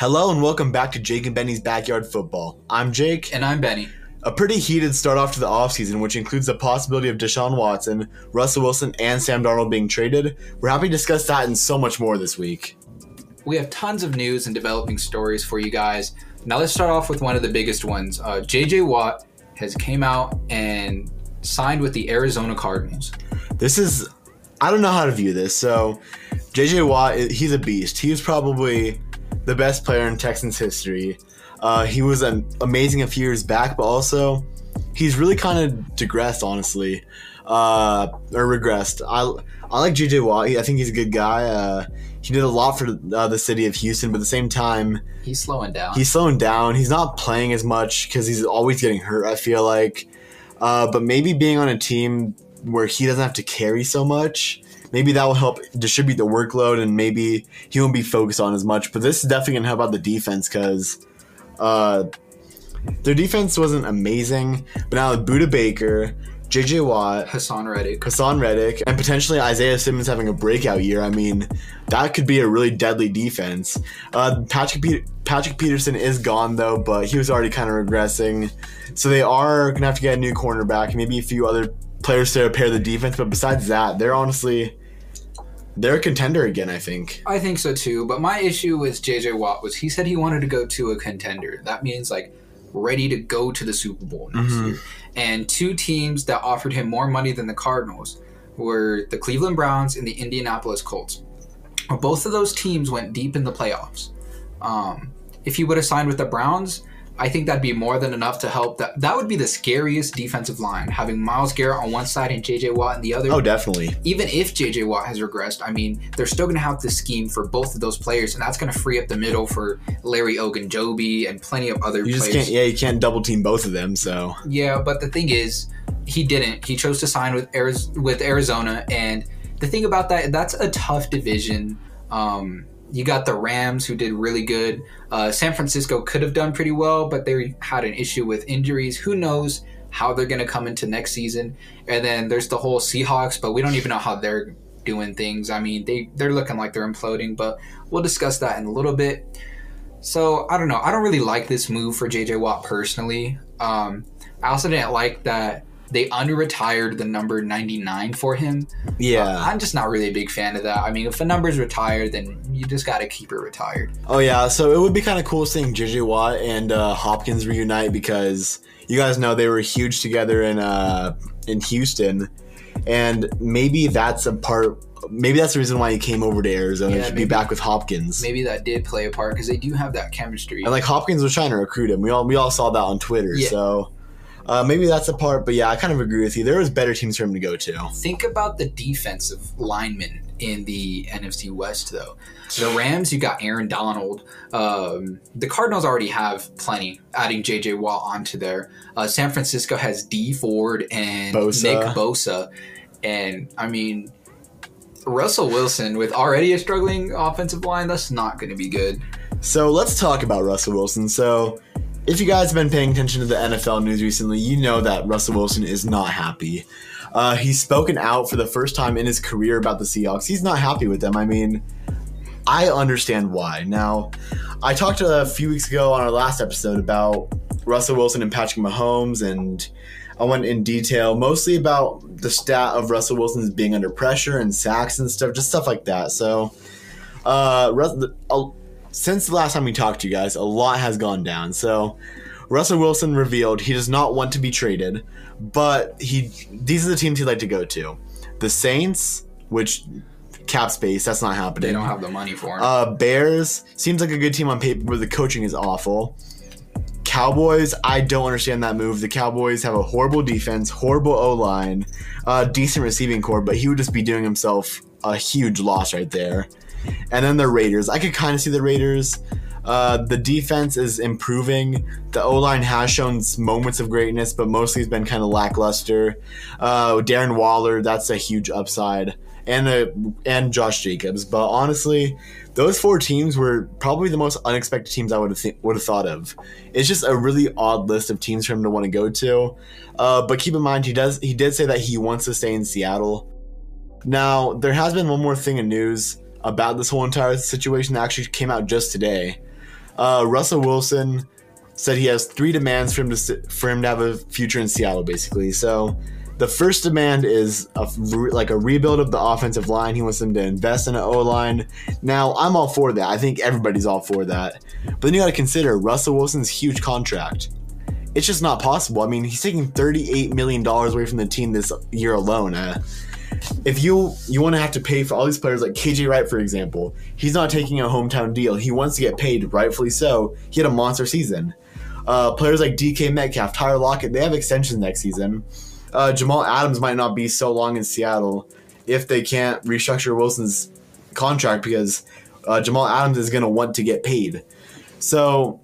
Hello and welcome back to Jake and Benny's Backyard Football. I'm Jake. And I'm Benny. A pretty heated start off to the offseason, which includes the possibility of Deshaun Watson, Russell Wilson, and Sam Darnold being traded. We're happy to discuss that and so much more this week. We have tons of news and developing stories for you guys. Now let's start off with one of the biggest ones. Uh, JJ Watt has came out and signed with the Arizona Cardinals. This is I don't know how to view this. So JJ Watt, he's a beast. He was probably the best player in Texans history. Uh, he was an amazing a few years back, but also he's really kind of digressed, honestly, uh, or regressed. I I like JJ Watt. I think he's a good guy. Uh, he did a lot for uh, the city of Houston, but at the same time, he's slowing down. He's slowing down. He's not playing as much because he's always getting hurt. I feel like, uh, but maybe being on a team where he doesn't have to carry so much. Maybe that will help distribute the workload, and maybe he won't be focused on as much. But this is definitely gonna help out the defense because uh, their defense wasn't amazing. But now with Budda Baker, JJ Watt, Haason Reddick, Haason Reddick, and potentially Isaiah Simmons having a breakout year. I mean, that could be a really deadly defense. Uh, Patrick Pe- Patrick Peterson is gone though, but he was already kind of regressing. So they are gonna have to get a new cornerback, maybe a few other players to repair the defense. But besides that, they're honestly they're a contender again. I think. I think so too. But my issue with JJ Watt was he said he wanted to go to a contender. That means like ready to go to the Super Bowl next mm-hmm. year. And two teams that offered him more money than the Cardinals were the Cleveland Browns and the Indianapolis Colts. Both of those teams went deep in the playoffs. Um, if he would have signed with the Browns, I think that'd be more than enough to help. That that would be the scariest defensive line, having Myles Garrett on one side and JJ Watt on the other. Oh, definitely. Even if JJ Watt has regressed, I mean, they're still going to have to scheme for both of those players, and that's going to free up the middle for Larry Ogunjobi and plenty of other. You just players. can't. Yeah, you can't double team both of them. So. Yeah, but the thing is, he didn't. He chose to sign with Arizona, with Arizona, and the thing about that, that's a tough division. Um, you got the Rams who did really good. Uh, San Francisco could have done pretty well, but they had an issue with injuries. Who knows how they're going to come into next season? And then there's the whole Seahawks, but we don't even know how they're doing things. I mean, they they're looking like they're imploding, but we'll discuss that in a little bit. So I don't know. I don't really like this move for JJ Watt personally. Um, I also didn't like that they unretired the number 99 for him. Yeah. Uh, I'm just not really a big fan of that. I mean, if a number's retired, then you just got to keep it retired. Oh, yeah. So it would be kind of cool seeing JJ Watt and uh, Hopkins reunite because you guys know they were huge together in, uh, in Houston. And maybe that's a part maybe that's the reason why he came over to Arizona yeah, to maybe, be back with Hopkins. Maybe that did play a part because they do have that chemistry. And like Hopkins was trying to recruit him. We all we all saw that on Twitter. Yeah. So uh, maybe that's a part, but yeah, I kind of agree with you. There was better teams for him to go to. Think about the defensive linemen in the NFC West, though. The Rams, you got Aaron Donald. Um, the Cardinals already have plenty, adding J.J. Watt onto there. Uh, San Francisco has Dee Ford and Bosa. Nick Bosa. And, I mean, Russell Wilson with already a struggling offensive line, that's not going to be good. So let's talk about Russell Wilson. So if you guys have been paying attention to the NFL news recently, you know that Russell Wilson is not happy. Uh, he's spoken out for the first time in his career about the Seahawks. He's not happy with them. I mean, I understand why. Now, I talked a few weeks ago on our last episode about Russell Wilson and Patrick Mahomes, and I went in detail mostly about the stat of Russell Wilson's being under pressure and sacks and stuff, just stuff like that. So, uh, since the last time we talked to you guys, a lot has gone down. So Russell Wilson revealed he does not want to be traded, but he these are the teams he'd like to go to. The Saints, which cap space, that's not happening. They don't have the money for him. Uh, Bears seems like a good team on paper, but the coaching is awful. Cowboys, I don't understand that move. The Cowboys have a horrible defense, horrible O line, uh, decent receiving core, but he would just be doing himself a huge loss right there. And then the Raiders. I could kind of see the Raiders. Uh, the defense is improving. The O line has shown moments of greatness, but mostly has been kind of lackluster. Uh, Darren Waller, that's a huge upside, and uh, and Josh Jacobs. But honestly, those four teams were probably the most unexpected teams I would have th- would have thought of. It's just a really odd list of teams for him to want to go to. Uh, but keep in mind, he does he did say that he wants to stay in Seattle. Now there has been one more thing in news about this whole entire situation that actually came out just today. Uh, Russell Wilson said he has three demands for him to for him to have a future in Seattle, basically. So the first demand is a, like a rebuild of the offensive line. He wants them to invest in an O line. Now I'm all for that. I think everybody's all for that. But then you got to consider Russell Wilson's huge contract. It's just not possible. I mean, he's taking 38 million dollars away from the team this year alone. Uh, if you you want to have to pay for all these players like KJ Wright for example, he's not taking a hometown deal. He wants to get paid, rightfully so. He had a monster season. Uh, players like DK Metcalf, Tyler Lockett, they have extensions next season. Uh, Jamal Adams might not be so long in Seattle if they can't restructure Wilson's contract because uh, Jamal Adams is going to want to get paid. So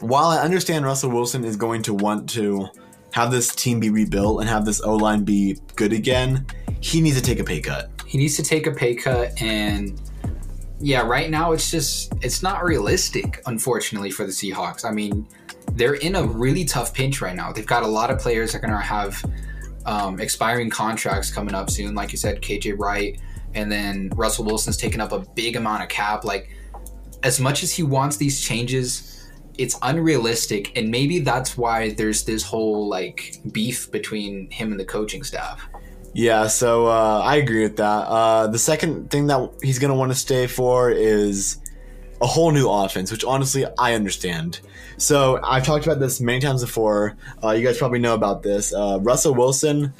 while I understand Russell Wilson is going to want to have this team be rebuilt and have this O line be good again, he needs to take a pay cut. He needs to take a pay cut and yeah, right now it's just it's not realistic, unfortunately, for the Seahawks. I mean, they're in a really tough pinch right now. They've got a lot of players that are gonna have um, expiring contracts coming up soon. Like you said, KJ Wright, and then Russell Wilson's taking up a big amount of cap. Like, as much as he wants these changes, it's unrealistic, and maybe that's why there's this whole like beef between him and the coaching staff. Yeah, so uh, I agree with that. Uh, the second thing that he's going to want to stay for is a whole new offense, which honestly I understand. So I've talked about this many times before. Uh, you guys probably know about this. Uh, Russell Wilson,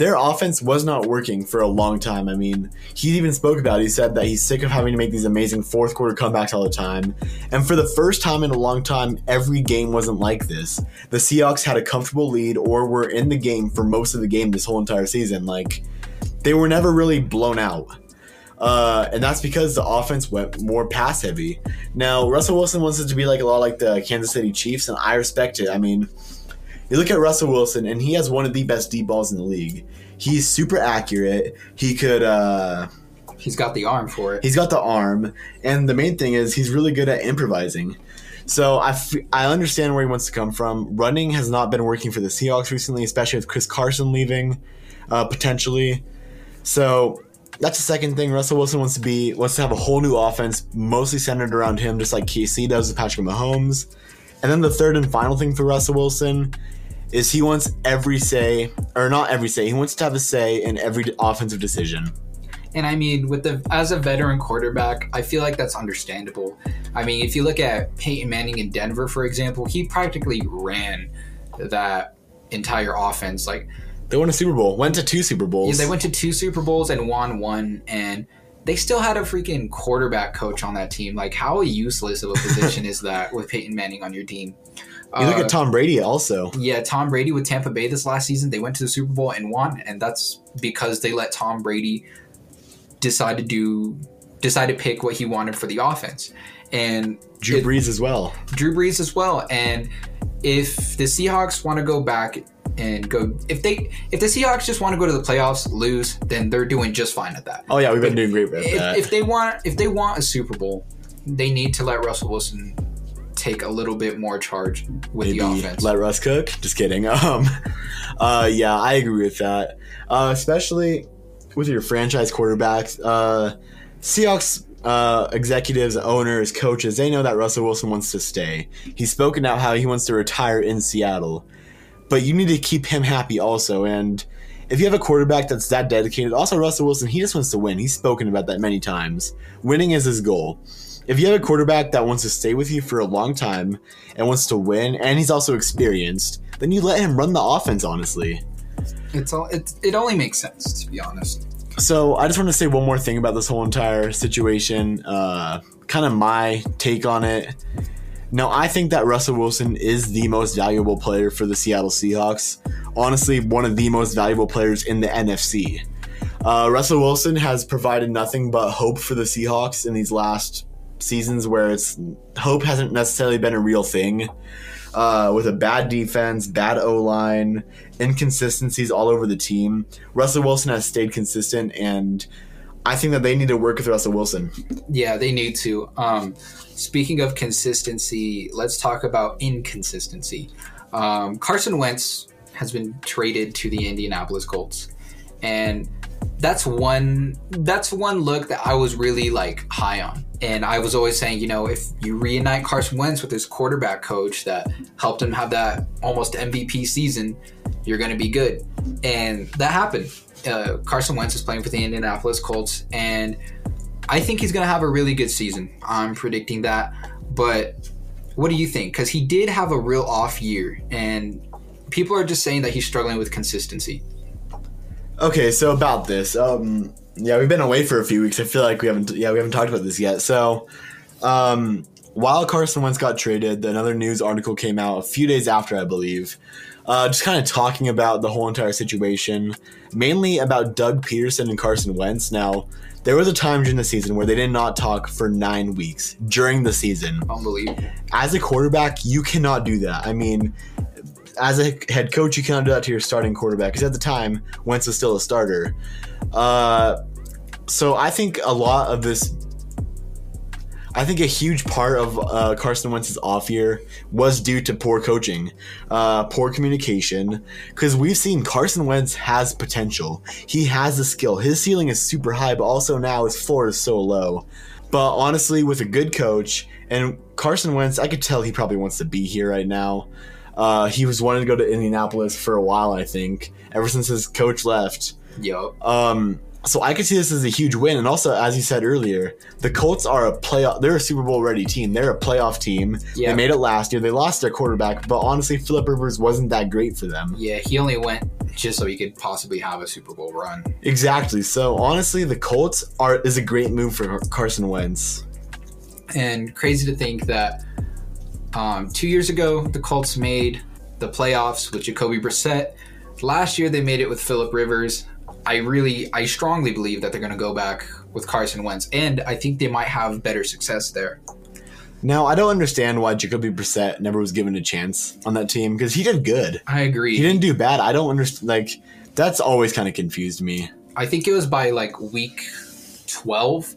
their offense was not working for a long time. I mean, he even spoke about it. He said that he's sick of having to make these amazing fourth quarter comebacks all the time. And for the first time in a long time, every game wasn't like this. The Seahawks had a comfortable lead or were in the game for most of the game this whole entire season. Like, they were never really blown out. Uh, and that's because the offense went more pass heavy. Now, Russell Wilson wants it to be like a lot like the Kansas City Chiefs, and I respect it. I mean, you look at Russell Wilson, and he has one of the best deep balls in the league. He's super accurate. He could, uh, He's got the arm for it. he's got the arm, and the main thing is he's really good at improvising. So I, f- I understand where he wants to come from. Running has not been working for the Seahawks recently, especially with Chris Carson leaving, uh, potentially. So that's the second thing. Russell Wilson wants to be wants to have a whole new offense, mostly centered around him, just like KC does with Patrick Mahomes. And then the third and final thing for Russell Wilson is he wants every say, or not every say, he wants to have a say in every offensive decision. And I mean, with the as a veteran quarterback, I feel like that's understandable. I mean, if you look at Peyton Manning in Denver, for example, he practically ran that entire offense. Like They won a Super Bowl, went to two Super Bowls. they went to two Super Bowls and won one, and they still had a freaking quarterback coach on that team. Like, how useless of a position is that with Peyton Manning on your team? you look Uh, at Tom Brady also. yeah, Tom Brady with Tampa Bay this last season, they went to the Super Bowl and won, and that's because they let Tom Brady decide to do decide to pick what he wanted for the offense. And Drew it- Brees as well. Drew Brees as well. And if the Seahawks want to go back and go if they if the Seahawks just want to go to the playoffs, lose, then they're doing just fine at that. Oh yeah, we've been doing great with that. If, if they want if they want a Super Bowl, they need to let Russell Wilson take a little bit more charge with Maybe the offense. let Russ cook. Just kidding. Um, uh, yeah, I agree with that. Uh, especially with your franchise quarterbacks. Uh, Seahawks uh, executives, owners, coaches, they know that Russell Wilson wants to stay. He's spoken out how he wants to retire in Seattle, but you need to keep him happy also. And if you have a quarterback that's that dedicated, also Russell Wilson, he just wants to win. He's spoken about that many times. Winning is his goal. If you have a quarterback that wants to stay with you for a long time and wants to win, and he's also experienced, then you let him run the offense, honestly. It's all it, it only makes sense to be honest. So I just want to say one more thing about this whole entire situation. Uh, kind of my take on it. Now, I think that Russell Wilson is the most valuable player for the Seattle Seahawks. Honestly, one of the most valuable players in the NFC. Uh, Russell Wilson has provided nothing but hope for the Seahawks in these last seasons, where it's hope hasn't necessarily been a real thing. Uh, with a bad defense, bad O line, inconsistencies all over the team, Russell Wilson has stayed consistent, and I think that they need to work with Russell Wilson. Yeah, they need to. Um, speaking of consistency, let's talk about inconsistency. Um, Carson Wentz has been traded to the Indianapolis Colts, and that's one that's one look that I was really like high on. And I was always saying, you know, if you reunite Carson Wentz with his quarterback coach that helped him have that almost MVP season, you're going to be good. And that happened. Uh, Carson Wentz is playing for the Indianapolis Colts, and I think he's going to have a really good season. I'm predicting that. But what do you think? Because he did have a real off year, and people are just saying that he's struggling with consistency. Okay, so about this, um, yeah, we've been away for a few weeks. I feel like we haven't, yeah, we haven't talked about this yet. So, um, while Carson Wentz got traded, another news article came out a few days after, I believe, uh, just kind of talking about the whole entire situation, mainly about Doug Pederson and Carson Wentz. Now, there was a time during the season where they did not talk for nine weeks during the season. Unbelievable. As a quarterback, you cannot do that. I mean, as a head coach, you cannot do that to your starting quarterback because at the time, Wentz was still a starter. Uh, so I think a lot of this, I think a huge part of uh, Carson Wentz's off year was due to poor coaching, uh, poor communication. Because we've seen Carson Wentz has potential. He has the skill. His ceiling is super high, but also now his floor is so low. But honestly, with a good coach and Carson Wentz, I could tell he probably wants to be here right now. Uh, he was wanting to go to Indianapolis for a while, I think, ever since his coach left. Yup. Um, so I could see this as a huge win, and also as you said earlier, the Colts are a playoff. They're a Super Bowl ready team. They're a playoff team. Yeah. They made it last year. They lost their quarterback, but honestly, Philip Rivers wasn't that great for them. Yeah, he only went just so he could possibly have a Super Bowl run. Exactly. So honestly, the Colts are is a great move for Carson Wentz. And crazy to think that um, two years ago, the Colts made the playoffs with Jacoby Brissett. Last year, they made it with Philip Rivers. I really, I strongly believe that they're going to go back with Carson Wentz, and I think they might have better success there. Now, I don't understand why Jacoby Brissett never was given a chance on that team because he did good. I agree. He didn't do bad. I don't understand. Like, that's always kind of confused me. I think it was by like week 12.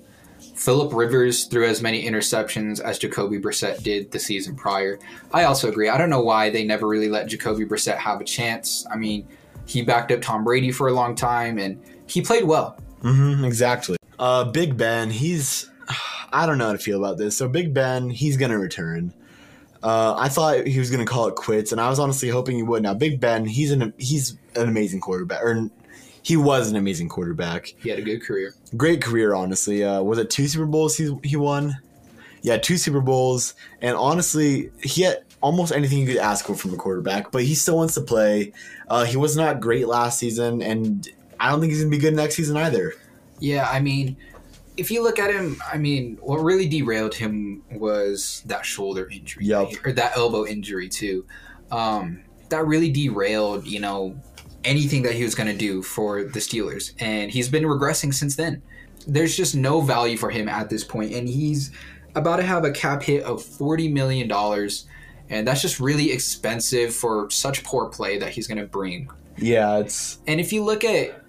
Philip Rivers threw as many interceptions as Jacoby Brissett did the season prior. I also agree. I don't know why they never really let Jacoby Brissett have a chance. I mean, he backed up Tom Brady for a long time and he played well. Mm-hmm, exactly. Uh, Big Ben, he's. I don't know how to feel about this. So, Big Ben, he's going to return. Uh, I thought he was going to call it quits, and I was honestly hoping he would. Now, Big Ben, he's an he's an amazing quarterback, or he was an amazing quarterback. He had a good career. Great career, honestly. Uh, was it two Super Bowls he he won? Yeah, two Super Bowls, and honestly, he had almost anything you could ask for from a quarterback. But he still wants to play. Uh, he was not great last season, and I don't think he's gonna be good next season either. Yeah, I mean, if you look at him, I mean, what really derailed him was that shoulder injury, Yup. or that elbow injury too. Um, that really derailed, you know, anything that he was going to do for the Steelers, and he's been regressing since then. There's just no value for him at this point, and he's about to have a cap hit of forty million dollars, and that's just really expensive for such poor play that he's going to bring. Yeah, it's And if you look at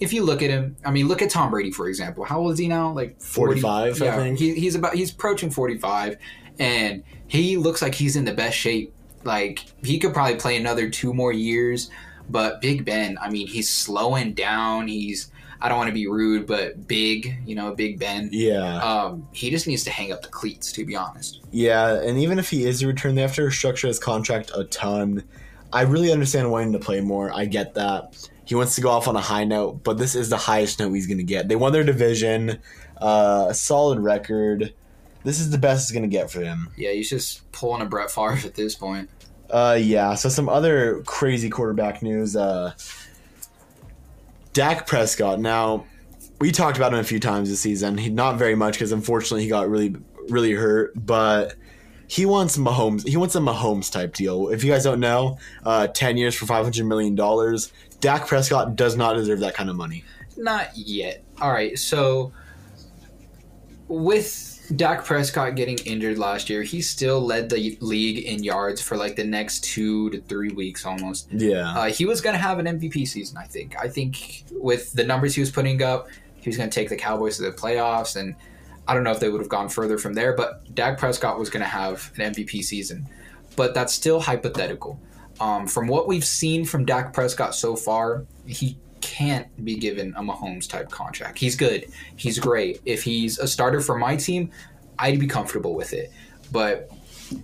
if you look at him, I mean, look at Tom Brady for example. How old is he now? Like 40 45, I Yeah, think. He, he's about he's approaching forty five, and he looks like he's in the best shape. Like he could probably play another two more years. But Big Ben, I mean, he's slowing down. He's I don't want to be rude, but big, you know, Big Ben. yeah. Um, he just needs to hang up the cleats, to be honest. Yeah, and even if he is a return, they have to restructure his contract a ton. I really understand wanting to play more. I get that. He wants to go off on a high note, but this is the highest note he's going to get. They won their division, uh, a solid record. This is the best it's going to get for him. Yeah, he's just pulling a Brett Favre at this point. Uh, yeah, so some other crazy quarterback news. Uh, Dak Prescott. Now, we talked about him a few times this season. He not very much because unfortunately he got really, really hurt. But he wants Mahomes. He wants a Mahomes type deal. If you guys don't know, uh, ten years for five hundred million dollars. Dak Prescott does not deserve that kind of money. Not yet. All right, so with Dak Prescott getting injured last year, he still led the league in yards for like the next two to three weeks almost. Yeah, Uh, he was going to have an MVP season, I think. I think with the numbers he was putting up, he was going to take the Cowboys to the playoffs, and I don't know if they would have gone further from there, but Dak Prescott was going to have an MVP season. But that's still hypothetical. Um, from what we've seen from Dak Prescott so far, he can't be given a Mahomes type contract. He's good. He's great. If he's a starter for my team, I'd be comfortable with it. But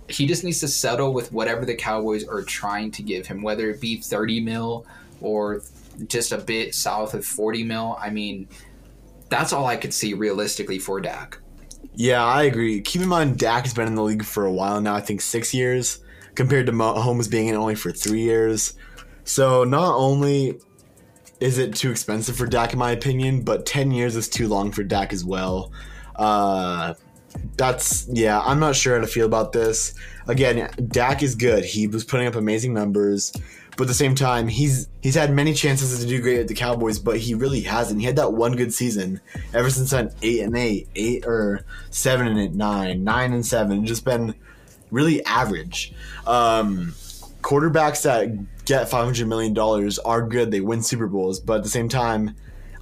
he just needs to settle with whatever the Cowboys are trying to give him, whether it be 30 mil or just a bit south of 40 mil. I mean, that's all I could see realistically for Dak. Yeah, I agree. Keep in mind, Dak has been in the league for a while now. I think six years, compared to Mahomes being in only for three years. So not only is it too expensive for Dak, in my opinion, but ten years is too long for Dak as well. Uh, that's yeah. I'm not sure how to feel about this. Again, Dak is good. He was putting up amazing numbers. But at the same time, he's he's had many chances to do great at the Cowboys, but he really hasn't. He had that one good season ever since then, eight and eight, eight or seven and nine, nine and seven. Just been really average. Um, quarterbacks that get five hundred million dollars are good. They win Super Bowls, but at the same time,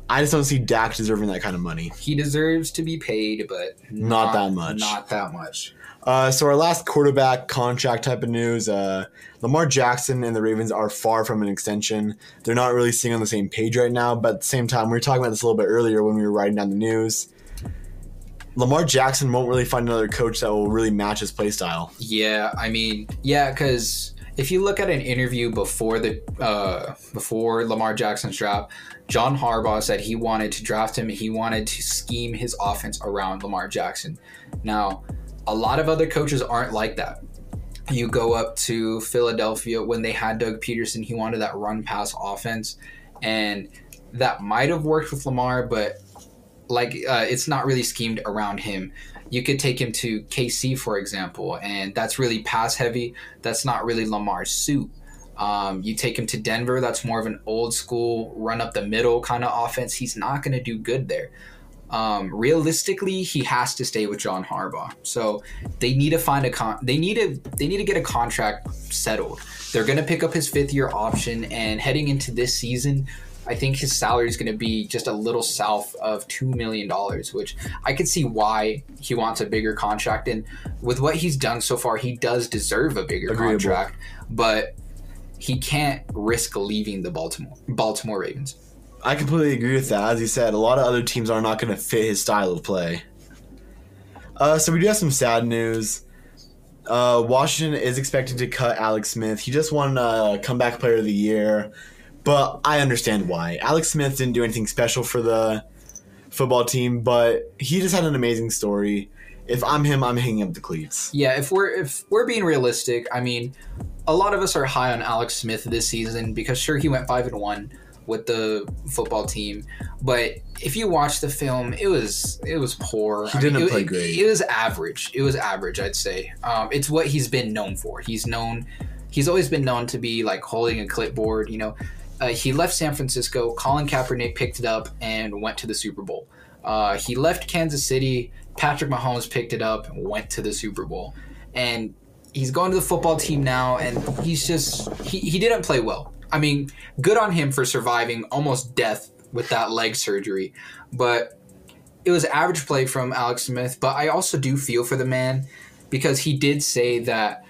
I just don't see Dak deserving that kind of money. He deserves to be paid, but Not that much. Not that much. Uh, so our last quarterback contract type of news, uh, Lamar Jackson and the Ravens are far from an extension. They're not really sitting on the same page right now, but at the same time, we were talking about this a little bit earlier when we were writing down the news. Lamar Jackson won't really find another coach that will really match his play style. Yeah, I mean, yeah, because if you look at an interview before the uh, before Lamar Jackson's draft, John Harbaugh said he wanted to draft him. He wanted to scheme his offense around Lamar Jackson. Now, a lot of other coaches aren't like that. You go up to Philadelphia when they had Doug Pederson, he wanted that run pass offense, and that might have worked with Lamar, but like uh, it's not really schemed around him. You could take him to KC, for example, and that's really pass heavy. That's not really Lamar's suit. Um, you take him to Denver, that's more of an old school run up the middle kind of offense. He's not going to do good there. Um, realistically, he has to stay with John Harbaugh. So they need to find a con. They need to they need to get a contract settled. They're going to pick up his fifth year option, and heading into this season, I think his salary is going to be just a little south of two million dollars, which I can see why he wants a bigger contract. And with what he's done so far, he does deserve a bigger Agreeable. contract, but he can't risk leaving the Baltimore Baltimore Ravens. I completely agree with that. As you said, a lot of other teams are not going to fit his style of play. Uh, so we do have some sad news. Uh, Washington is expected to cut Alex Smith. He just won uh, comeback player of the year, but I understand why. Alex Smith didn't do anything special for the football team, but he just had an amazing story. If I'm him, I'm hanging up the cleats. Yeah, if we're if we're being realistic, I mean, a lot of us are high on Alex Smith this season because sure he went five and one with the football team, but if you watch the film, it was it was poor. He didn't it, play it- great. It, was average. It was average, I'd say. Um, it's what he's been known for. He's known. He's always been known to be like holding a clipboard. You know, uh, he left San Francisco. Colin Kaepernick picked it up and went to the Super Bowl. Uh, he left Kansas City. Patrick Mahomes picked it up and went to the Super Bowl. And he's going to the football team now, and he's just he, he didn't play well. I mean, good on him for surviving almost death with that leg surgery, but it was average play from Alex Smith. But I also do feel for the man because he did say that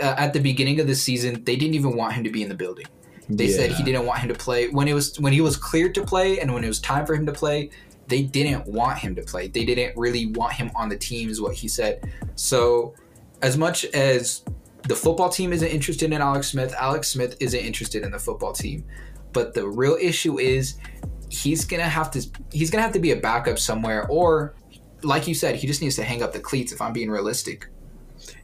uh, at the beginning of the season they didn't even want him to be in the building. They said he didn't want him to play when it was when he was cleared to play and when it was time for him to play. They didn't want him to play. They didn't really want him on the team, is what he said. So, as much as the football team isn't interested in Alex Smith, Alex Smith isn't interested in the football team. But the real issue is he's gonna have to he's gonna have to be a backup somewhere, or like you said, he just needs to hang up the cleats. If I'm being realistic.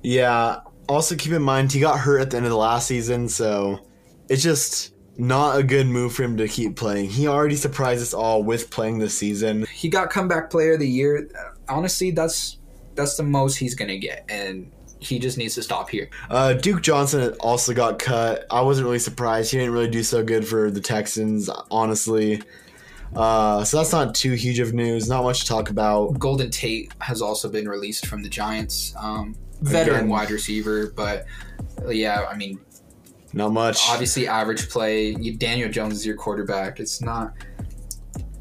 Yeah. Also, keep in mind he got hurt at the end of the last season, so it's just not a good move for him to keep playing. He already surprised us all with playing this season. he got comeback player of the year. Honestly, that's that's the most he's gonna get, and he just needs to stop here. Uh, Duke Johnson also got cut. I wasn't really surprised. He didn't really do so good for the Texans, honestly. Uh, so that's not too huge of news. Not much to talk about. Golden Tate has also been released from the Giants. Um, veteran Again. wide receiver, but yeah, I mean, Not much. obviously average play. Daniel Jones is your quarterback. It's not.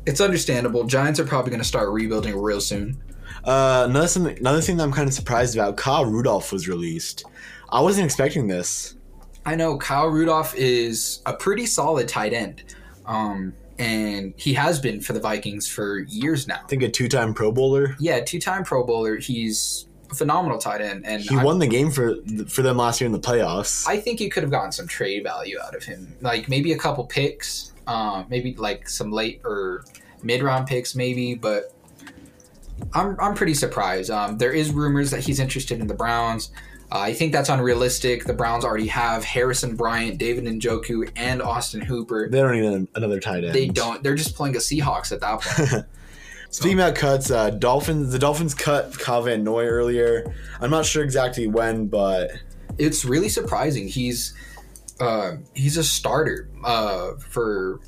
It's understandable. Giants are probably going to start rebuilding real soon. Uh, another thing, another thing that I'm kind of surprised about. Kyle Rudolph was released. I wasn't expecting this. I know Kyle Rudolph is a pretty solid tight end. Um, and he has been for the Vikings for years now. I think a two-time Pro Bowler. Yeah, two-time Pro Bowler. He's phenomenal tight end, and He I, won the game for for them last year in the playoffs. I think you could have gotten some trade value out of him, like maybe a couple picks, um, maybe like some late or mid-round picks, maybe. But I'm I'm pretty surprised. Um, there is rumors that he's interested in the Browns. Uh, I think that's unrealistic. The Browns already have Harrison Bryant, David Njoku, and Austin Hooper. they don't need an- another tight end. They don't. They're just playing a Seahawks at that point. Speaking about cuts, uh, Dolphins. The Dolphins cut Kyle Van Noy earlier. I'm not sure exactly when, but it's really surprising. He's uh, he's a starter uh, for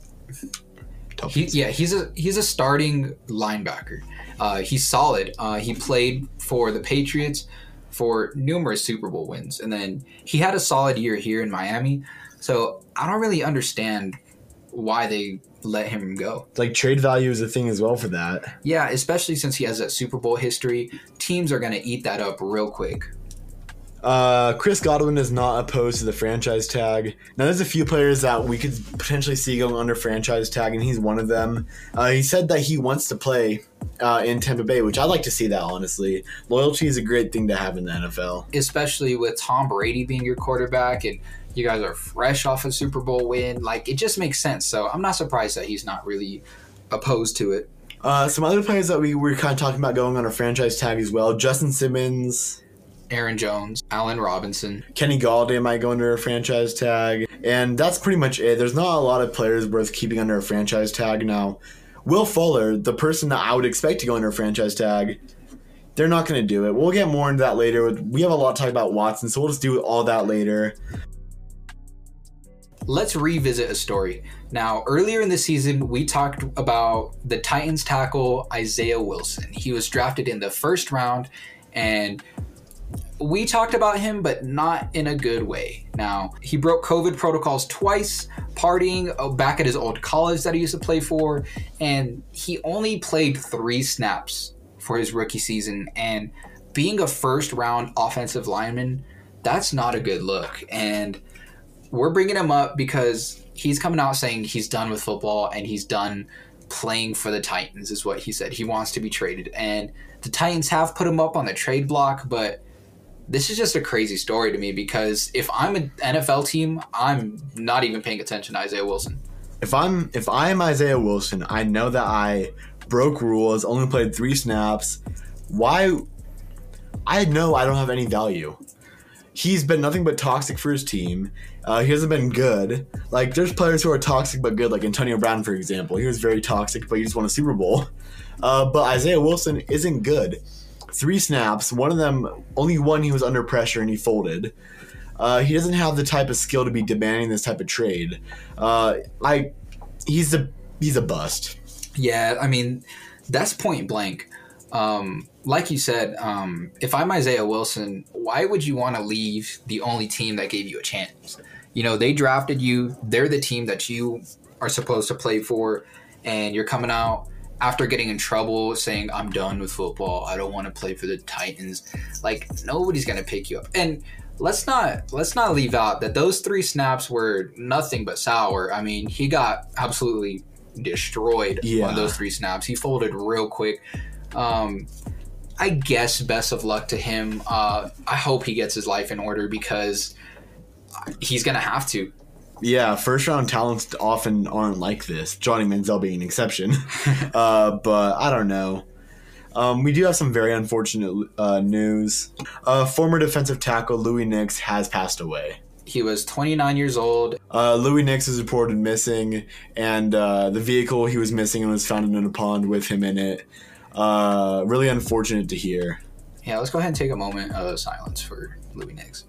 he, yeah he's a he's a starting linebacker. Uh, he's solid. Uh, he played for the Patriots for numerous Super Bowl wins, and then he had a solid year here in Miami. So I don't really understand why they let him go. like trade value is a thing as well for that. Yeah, especially since he has that Super Bowl history, teams are going to eat that up real quick. Uh, Chris Godwin is not opposed to the franchise tag. Now, there's a few players that we could potentially see going under franchise tag, and he's one of them. Uh, he said that he wants to play uh, in Tampa Bay, which I'd like to see that, honestly. Loyalty is a great thing to have in the NFL. especially with Tom Brady being your quarterback and you guys are fresh off a Super Bowl win. Like it just makes sense. So I'm not surprised that he's not really opposed to it. Uh, some other players that we were kind of talking about going on a franchise tag as well Justin Simmons, Aaron Jones, Allen Robinson. Kenny Golladay might go under a franchise tag, and that's pretty much it. There's not a lot of players worth keeping under a franchise tag now. Will Fuller, the person that I would expect to go under a franchise tag, they're not going to do it. We'll get more into that later. We have a lot to talk about Watson, so we'll just do all that later. Let's revisit a story. Now, earlier in the season, we talked about the Titans tackle Isaiah Wilson. He was drafted in the first round, and we talked about him, but not in a good way. Now, he broke COVID protocols twice, partying uh, back at his old college that he used to play for, and he only played three snaps for his rookie season. And being a first round offensive lineman, that's not a good look. And we're bringing him up because he's coming out saying he's done with football and he's done playing for the Titans, is what he said. He wants to be traded. And the Titans have put him up on the trade block, but this is just a crazy story to me because if I'm an NFL team, I'm not even paying attention to Isaiah Wilson. If I'm if I am Isaiah Wilson, I know that I broke rules, only played three snaps. Why? I know I don't have any value. He's been nothing but toxic for his team. Uh, he hasn't been good. Like there's players who are toxic but good, like Antonio Brown, for example. He was very toxic, but he just won a Super Bowl. Uh, but Isaiah Wilson isn't good. Three snaps, one of them, only one he was under pressure and he folded. Uh, he doesn't have the type of skill to be demanding this type of trade. Uh, I, he's a he's a bust. Yeah, I mean, that's point blank. Um, like you said, um, if I'm Isaiah Wilson, why would you want to leave the only team that gave you a chance? You know, they drafted you, they're the team that you are supposed to play for, and you're coming out after getting in trouble saying, I'm done with football, I don't want to play for the Titans. Like, nobody's going to pick you up. And let's not let's not leave out that those three snaps were nothing but sour. I mean, he got absolutely destroyed Yeah. on those three snaps. He folded real quick. Um, I guess best of luck to him. Uh, I hope he gets his life in order because he's gonna have to. Yeah, first round talents often aren't like this. Johnny Manziel being an exception. uh, but I don't know. Um, we do have some very unfortunate uh, news. Uh, former defensive tackle Louis Nix has passed away. He was 29 years old. Uh, Louis Nix is reported missing, and uh, the vehicle he was missing was found in a pond with him in it. Uh, really unfortunate to hear. Yeah, let's go ahead and take a moment of silence for Louis Nix.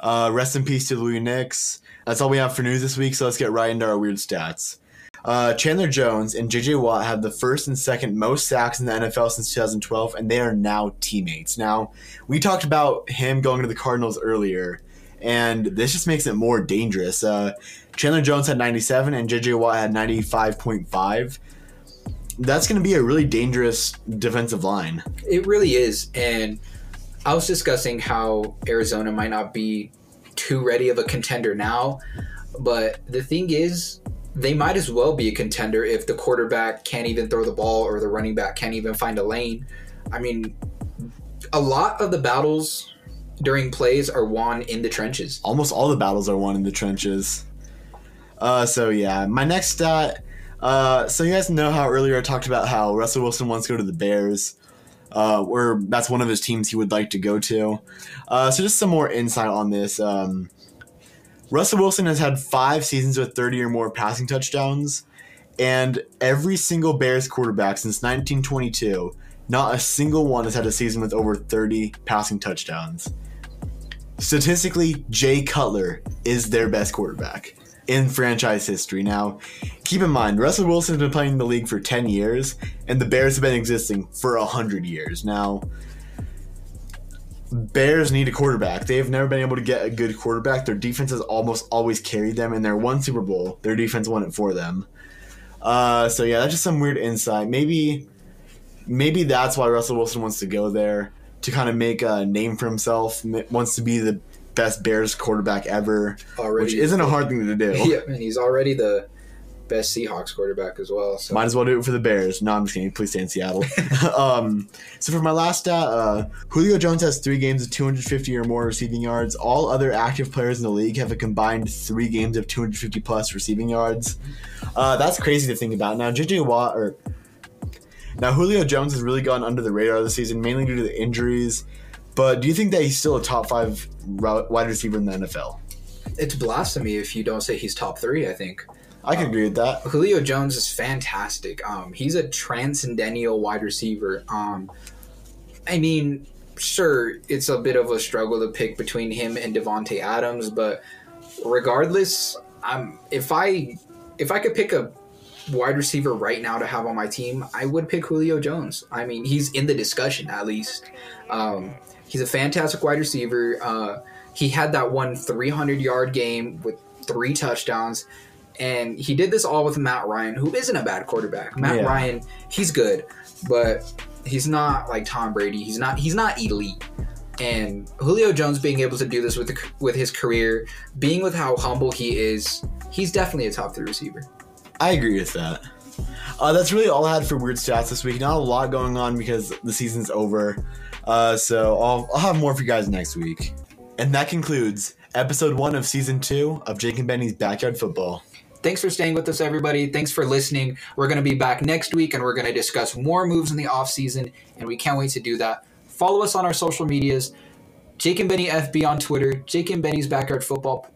Uh, rest in peace to Louis Nix. That's all we have for news this week, so let's get right into our weird stats. Uh, Chandler Jones and JJ Watt have the first and second most sacks in the NFL since 2012, and they are now teammates. Now, we talked about him going to the Cardinals earlier, and this just makes it more dangerous. Uh, Chandler Jones had 97, and JJ Watt had 95.5. That's going to be a really dangerous defensive line. It really is. And I was discussing how Arizona might not be too ready of a contender now, But the thing is, they might as well be a contender if the quarterback can't even throw the ball or the running back can't even find a lane. I mean, a lot of the battles during plays are won in the trenches. Almost all the battles are won in the trenches. Uh, so yeah, my next stat. Uh, so you guys know how earlier I talked about how Russell Wilson wants to go to the Bears, uh, or that's one of his teams he would like to go to. Uh, so just some more insight on this. Um, Russell Wilson has had five seasons with 30 or more passing touchdowns, and every single Bears quarterback since 1922, not a single one has had a season with over 30 passing touchdowns. Statistically, Jay Cutler is their best quarterback in franchise history. Now, keep in mind, Russell Wilson has been playing in the league for 10 years, and the Bears have been existing for 100 years. Now, Bears need a quarterback. They have never been able to get a good quarterback. Their defense has almost always carried them. In their one Super Bowl, their defense won it for them. Uh, so yeah, that's just some weird insight. Maybe, maybe that's why Russell Wilson wants to go there to kind of make a name for himself. Wants to be the best Bears quarterback ever, Already, which isn't a hard thing to do. Yeah, and he's already the best Seahawks quarterback as well. So. Might as well do it for the Bears. No, I'm just kidding. Please stay in Seattle. um, so for my last stat, uh, Julio Jones has three games of 250 or more receiving yards. All other active players in the league have a combined three games of 250 plus receiving yards. Uh, that's crazy to think about. Now, JJ Watt or now Julio Jones has really gone under the radar this season, mainly due to the injuries. But do you think that he's still a top five wide receiver in the NFL? It's blasphemy if you don't say he's top three. I think. I can agree with that. Julio Jones is fantastic. Um, he's a transcendental wide receiver. Um, I mean, sure, it's a bit of a struggle to pick between him and Davante Adams, but regardless, um, if I if I could pick a wide receiver right now to have on my team, I would pick Julio Jones. I mean, he's in the discussion at least. Um, he's a fantastic wide receiver. Uh, he had that one 300 yard game with three touchdowns and he did this all with Matt Ryan, who isn't a bad quarterback. Matt yeah. Ryan, he's good, but he's not like Tom Brady. He's not he's not elite. And Julio Jones being able to do this with the, with his career, being with how humble he is, he's definitely a top three receiver. I agree with that. Uh, that's really all I had for weird stats this week. Not a lot going on because the season's over. Uh, so I'll, I'll have more for you guys next week. And that concludes episode one of season two of Jake and Benny's Backyard Football. Thanks for staying with us, everybody. Thanks for listening. We're going to be back next week and we're going to discuss more moves in the offseason, and we can't wait to do that. Follow us on our social medias Jake and Benny FB on Twitter, Jake and Benny's Backyard Football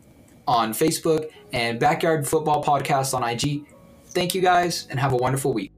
on Facebook, and Backyard Football Podcast on IG. Thank you guys and have a wonderful week.